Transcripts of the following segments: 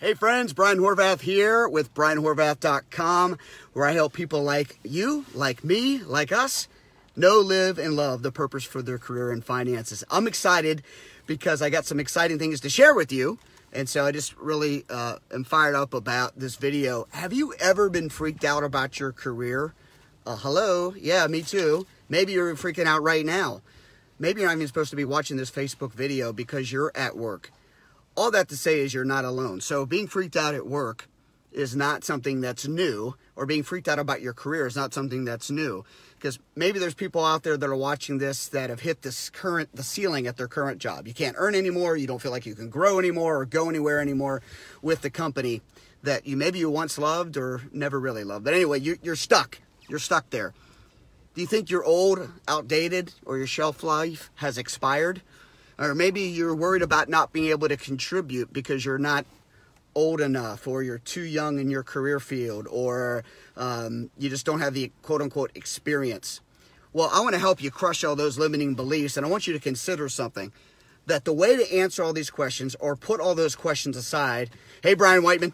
Hey friends, Brian Horvath here with BrianHorvath.com, where I help people like you, like me, like us, know, live, and love the purpose for their career and finances. I'm excited because I got some exciting things to share with you. And so I just really uh, am fired up about this video. Have you ever been freaked out about your career? Uh, hello? Yeah, me too. Maybe you're freaking out right now. Maybe you're not even supposed to be watching this Facebook video because you're at work all that to say is you're not alone. So being freaked out at work is not something that's new, or being freaked out about your career is not something that's new. Because maybe there's people out there that are watching this that have hit this current the ceiling at their current job. You can't earn anymore, you don't feel like you can grow anymore or go anywhere anymore with the company that you maybe you once loved or never really loved. But anyway, you, you're stuck. You're stuck there. Do you think you're old, outdated, or your shelf life has expired? Or maybe you're worried about not being able to contribute because you're not old enough or you're too young in your career field or um, you just don't have the quote unquote experience. Well, I want to help you crush all those limiting beliefs and I want you to consider something that the way to answer all these questions or put all those questions aside, hey, Brian Whiteman,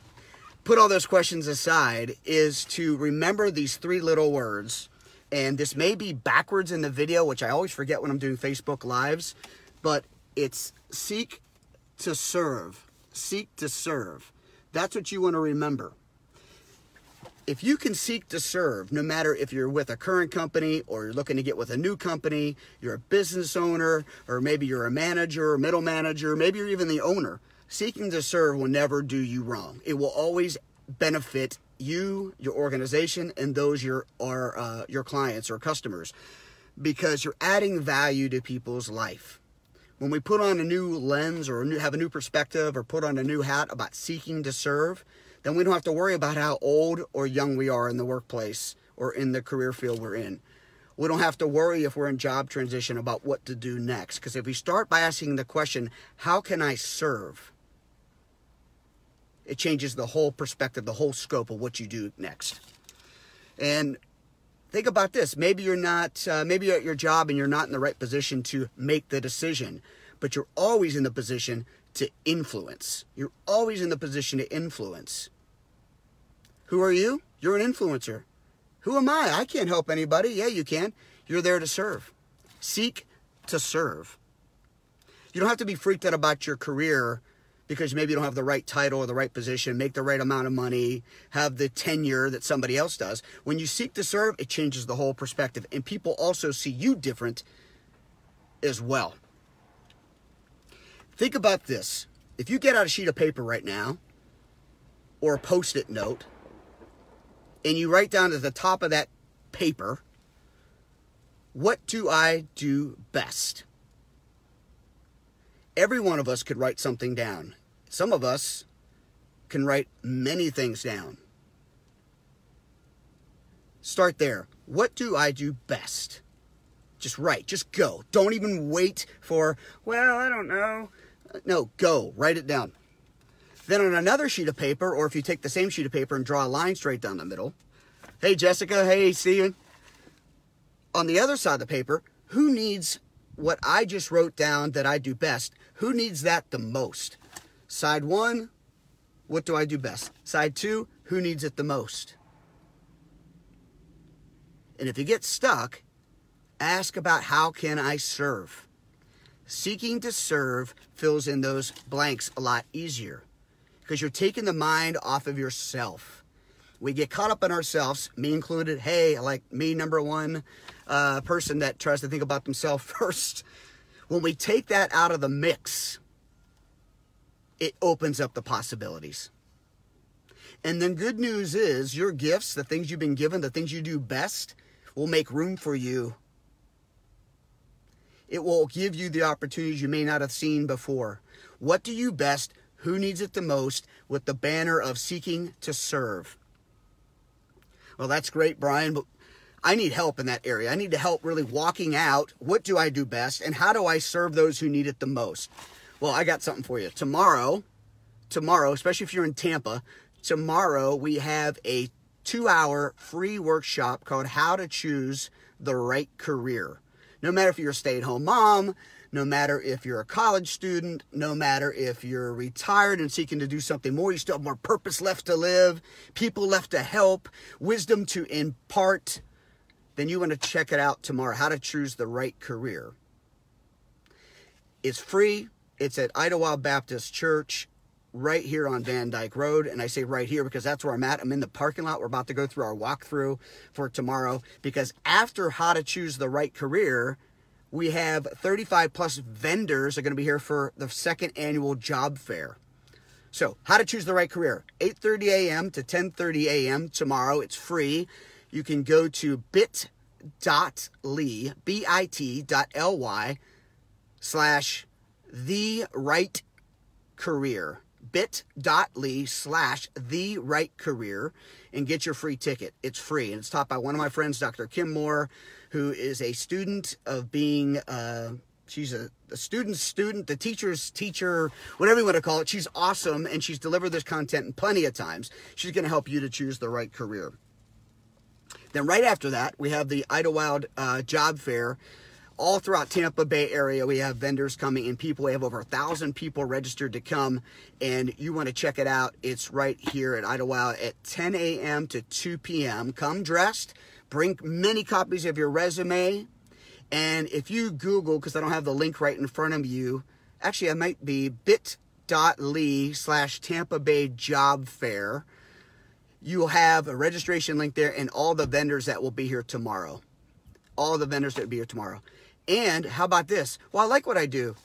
put all those questions aside is to remember these three little words. And this may be backwards in the video, which I always forget when I'm doing Facebook Lives, but it's seek to serve. Seek to serve. That's what you want to remember. If you can seek to serve, no matter if you're with a current company or you're looking to get with a new company, you're a business owner, or maybe you're a manager or middle manager, maybe you're even the owner, seeking to serve will never do you wrong. It will always benefit you, your organization, and those your are uh, your clients or customers, because you're adding value to people's life when we put on a new lens or new, have a new perspective or put on a new hat about seeking to serve, then we don't have to worry about how old or young we are in the workplace or in the career field we're in. We don't have to worry if we're in job transition about what to do next. Because if we start by asking the question, how can I serve? It changes the whole perspective, the whole scope of what you do next. And think about this. Maybe you're not, uh, maybe you're at your job and you're not in the right position to make the decision, but you're always in the position to influence. You're always in the position to influence. Who are you? You're an influencer. Who am I? I can't help anybody. Yeah, you can. You're there to serve. Seek to serve. You don't have to be freaked out about your career because maybe you don't have the right title or the right position, make the right amount of money, have the tenure that somebody else does. When you seek to serve, it changes the whole perspective. And people also see you different as well. Think about this. If you get out a sheet of paper right now or a post it note and you write down at the top of that paper, what do I do best? Every one of us could write something down. Some of us can write many things down. Start there. What do I do best? Just write. Just go. Don't even wait for, well, I don't know. No, go. Write it down. Then on another sheet of paper, or if you take the same sheet of paper and draw a line straight down the middle, hey, Jessica, hey, Steven. On the other side of the paper, who needs what I just wrote down that I do best, who needs that the most? Side one, what do I do best? Side two, who needs it the most? And if you get stuck, ask about how can I serve? Seeking to serve fills in those blanks a lot easier because you're taking the mind off of yourself. We get caught up in ourselves, me included. Hey, like me, number one uh, person that tries to think about themselves first. When we take that out of the mix, it opens up the possibilities. And then good news is your gifts, the things you've been given, the things you do best, will make room for you. It will give you the opportunities you may not have seen before. What do you best? Who needs it the most? With the banner of seeking to serve. Well, that's great, Brian, but I need help in that area. I need to help really walking out. What do I do best? And how do I serve those who need it the most? Well, I got something for you. Tomorrow, tomorrow, especially if you're in Tampa, tomorrow we have a two hour free workshop called How to Choose the Right Career. No matter if you're a stay at home mom, no matter if you're a college student, no matter if you're retired and seeking to do something more, you still have more purpose left to live, people left to help, wisdom to impart, then you want to check it out tomorrow how to choose the right career. It's free, it's at Idlewild Baptist Church right here on Van Dyke Road. And I say right here because that's where I'm at. I'm in the parking lot. We're about to go through our walkthrough for tomorrow because after how to choose the right career, we have 35 plus vendors are going to be here for the second annual job fair. So, how to choose the right career? 8:30 a.m. to 10:30 a.m. tomorrow. It's free. You can go to bit.ly, B-I-T.ly slash the right career bit.ly slash the right career and get your free ticket. It's free and it's taught by one of my friends, Dr. Kim Moore, who is a student of being, uh, she's a, a student's student, the teacher's teacher, whatever you want to call it. She's awesome and she's delivered this content plenty of times. She's going to help you to choose the right career. Then right after that, we have the Idlewild uh, Job Fair all throughout Tampa Bay area. We have vendors coming and people. We have over a thousand people registered to come, and you want to check it out. It's right here at Idlewild at 10 a.m. to 2 p.m. Come dressed. Bring many copies of your resume. And if you Google, because I don't have the link right in front of you, actually, I might be bit.ly slash Tampa Bay Job Fair. You will have a registration link there and all the vendors that will be here tomorrow. All the vendors that will be here tomorrow. And how about this? Well, I like what I do.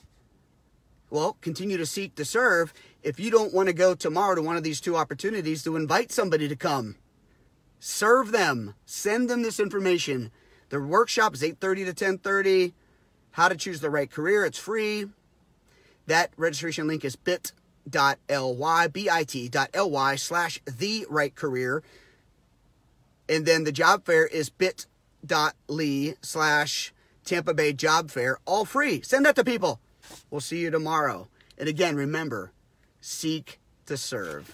Well, continue to seek to serve. If you don't want to go tomorrow to one of these two opportunities, to invite somebody to come. Serve them. Send them this information. The workshop is 8:30 to 10:30. How to choose the right career. It's free. That registration link is bit.ly, bit.ly slash the right career. And then the job fair is bit.ly slash Tampa Bay Job Fair, all free. Send that to people. We'll see you tomorrow. And again, remember, seek to serve.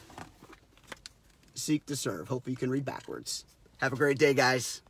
Seek to serve. Hope you can read backwards. Have a great day, guys.